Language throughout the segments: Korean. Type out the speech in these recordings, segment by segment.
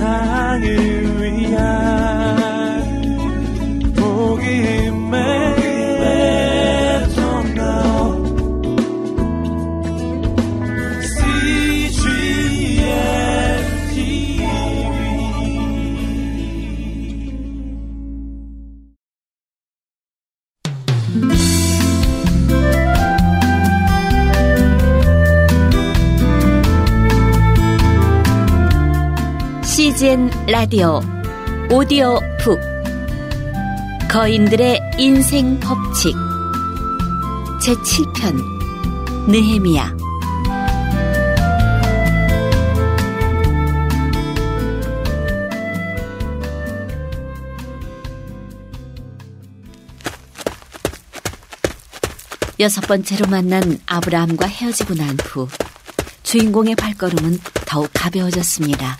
세상을 CGN 라디오 오디오 북. 거인들의 인생 법칙. 제7편 느헤미야. 여섯 번째로 만난 아브라함과 헤어지고 난 후 주인공의 발걸음은 더욱 가벼워졌습니다.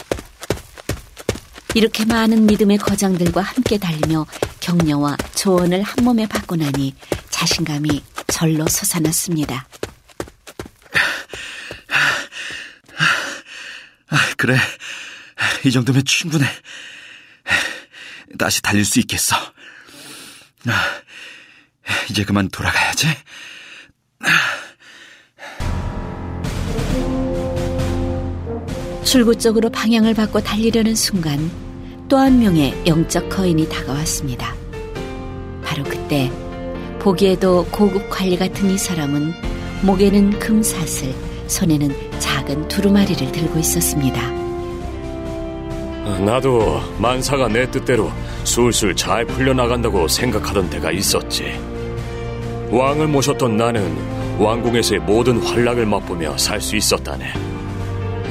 이렇게 많은 믿음의 거장들과 함께 달리며 격려와 조언을 한 몸에 받고 나니 자신감이 절로 솟아났습니다. 아, 그래. 이 정도면 충분해. 다시 달릴 수 있겠어. 아, 이제 그만 돌아가야지. 출구 쪽으로 방향을 바꿔 달리려는 순간 또 한 명의 영적 거인이 다가왔습니다. 바로 그때 보기에도 고급 관리 같은 이 사람은 목에는 금사슬, 손에는 작은 두루마리를 들고 있었습니다. 나도 만사가 내 뜻대로 술술 잘 풀려나간다고 생각하던 때가 있었지. 왕을 모셨던 나는 왕궁에서의 모든 환락을 맛보며 살 수 있었다네.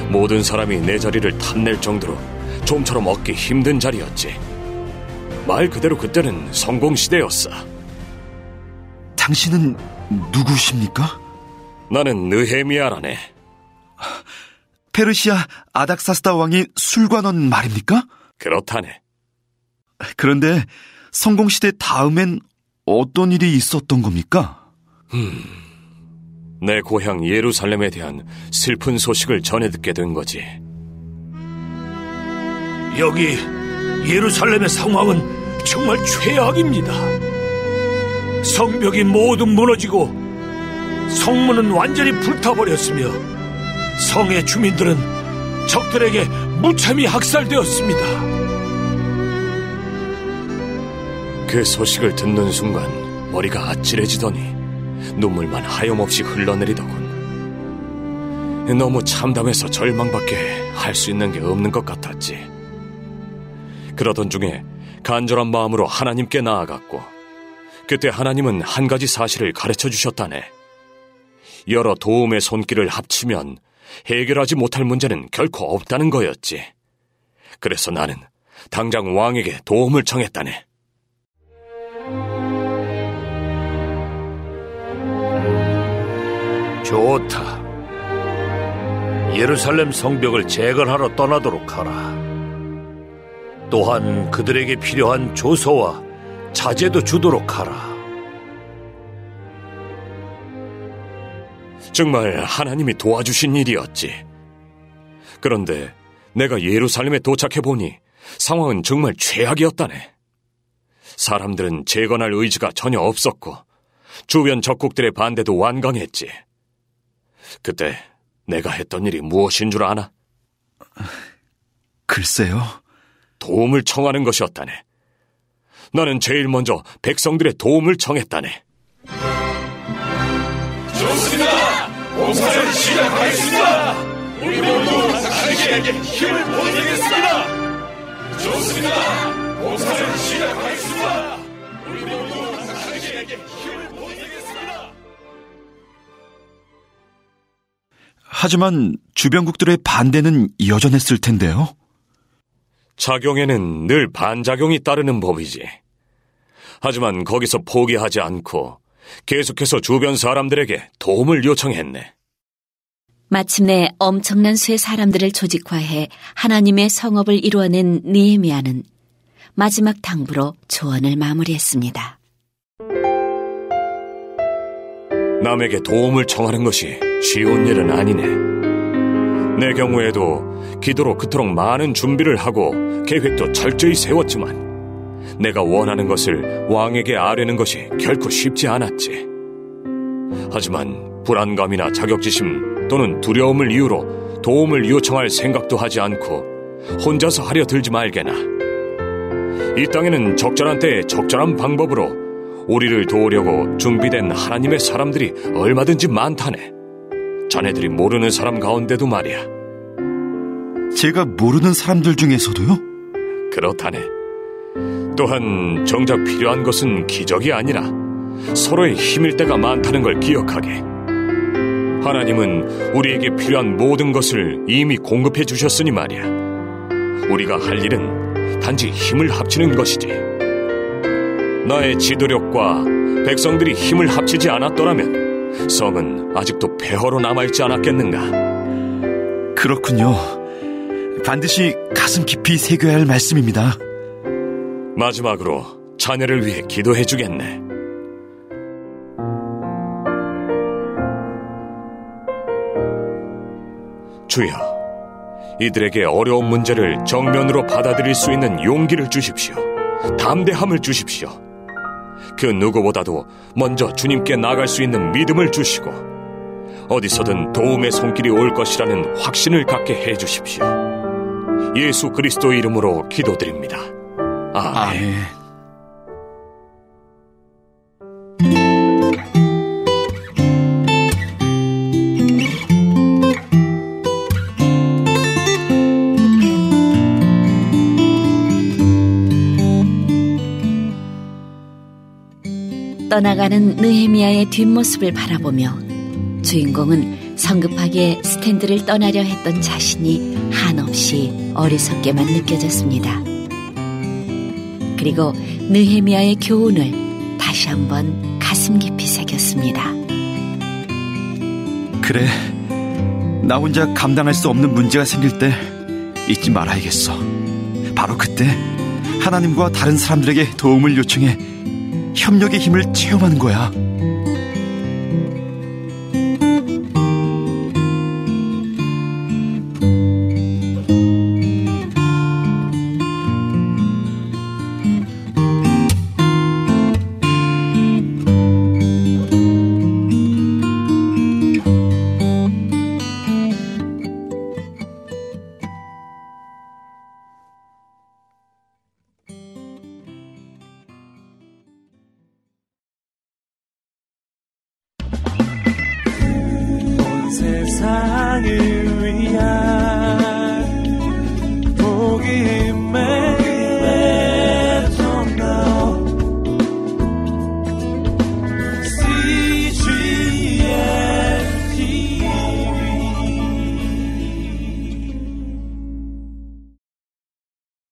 모든 사람이 내 자리를 탐낼 정도로 좀처럼 얻기 힘든 자리였지. 말 그대로 그때는 성공 시대였어. 당신은 누구십니까? 나는 느헤미야라네. 페르시아 아닥사스다 왕이 술관원 말입니까? 그렇다네. 그런데 성공시대 다음엔 어떤 일이 있었던 겁니까? 음, 내 고향 예루살렘에 대한 슬픈 소식을 전해 듣게 된 거지. 여기 예루살렘의 상황은 정말 최악입니다. 성벽이 모두 무너지고 성문은 완전히 불타버렸으며 성의 주민들은 적들에게 무참히 학살되었습니다. 그 소식을 듣는 순간 머리가 아찔해지더니 눈물만 하염없이 흘러내리더군. 너무 참담해서 절망밖에 할 수 있는 게 없는 것 같았지. 그러던 중에 간절한 마음으로 하나님께 나아갔고, 그때 하나님은 한 가지 사실을 가르쳐 주셨다네. 여러 도움의 손길을 합치면 해결하지 못할 문제는 결코 없다는 거였지. 그래서 나는 당장 왕에게 도움을 청했다네. 좋다. 예루살렘 성벽을 재건하러 떠나도록 하라. 또한 그들에게 필요한 조서와 자재도 주도록 하라. 정말 하나님이 도와주신 일이었지. 그런데 내가 예루살렘에 도착해 보니 상황은 정말 최악이었다네. 사람들은 재건할 의지가 전혀 없었고 주변 적국들의 반대도 완강했지. 그때 내가 했던 일이 무엇인 줄 아나? 글쎄요. 도움을 청하는 것이었다네. 나는 제일 먼저 백성들의 도움을 청했다네. 좋습니다! 공사를 시작하겠습니다! 우리 모두 당신에게 힘을 보내겠습니다! 좋습니다! 공사를 시작하겠습니다! 우리 모두 당신에게 힘을 하지만 주변국들의 반대는 여전했을 텐데요. 작용에는 늘 반작용이 따르는 법이지. 하지만 거기서 포기하지 않고 계속해서 주변 사람들에게 도움을 요청했네. 마침내 엄청난 수의 사람들을 조직화해 하나님의 성업을 이루어낸 니에미아는 마지막 당부로 조언을 마무리했습니다. 남에게 도움을 청하는 것이 쉬운 일은 아니네. 내 경우에도 기도로 그토록 많은 준비를 하고 계획도 철저히 세웠지만 내가 원하는 것을 왕에게 아뢰는 것이 결코 쉽지 않았지. 하지만 불안감이나 자격지심 또는 두려움을 이유로 도움을 요청할 생각도 하지 않고 혼자서 하려 들지 말게나. 이 땅에는 적절한 때에 적절한 방법으로 우리를 도우려고 준비된 하나님의 사람들이 얼마든지 많다네. 자네들이 모르는 사람 가운데도 말이야. 제가 모르는 사람들 중에서도요? 그렇다네. 또한 정작 필요한 것은 기적이 아니라 서로의 힘일 때가 많다는 걸 기억하게. 하나님은 우리에게 필요한 모든 것을 이미 공급해 주셨으니 말이야. 우리가 할 일은 단지 힘을 합치는 것이지. 나의 지도력과 백성들이 힘을 합치지 않았더라면 성은 아직도 폐허로 남아있지 않았겠는가? 그렇군요. 반드시 가슴 깊이 새겨야 할 말씀입니다. 마지막으로 자네를 위해 기도해 주겠네. 주여, 이들에게 어려운 문제를 정면으로 받아들일 수 있는 용기를 주십시오. 담대함을 주십시오. 그 누구보다도 먼저 주님께 나갈 수 있는 믿음을 주시고 어디서든 도움의 손길이 올 것이라는 확신을 갖게 해 주십시오. 예수 그리스도 이름으로 기도드립니다. 아멘. 아멘. 떠나가는 느헤미야의 뒷모습을 바라보며 주인공은 성급하게 스탠드를 떠나려 했던 자신이 한없이 어리석게만 느껴졌습니다. 그리고 느헤미야의 교훈을 다시 한번 가슴 깊이 새겼습니다. 그래. 나 혼자 감당할 수 없는 문제가 생길 때 잊지 말아야겠어. 바로 그때 하나님과 다른 사람들에게 도움을 요청해 협력의 힘을 체험하는 거야.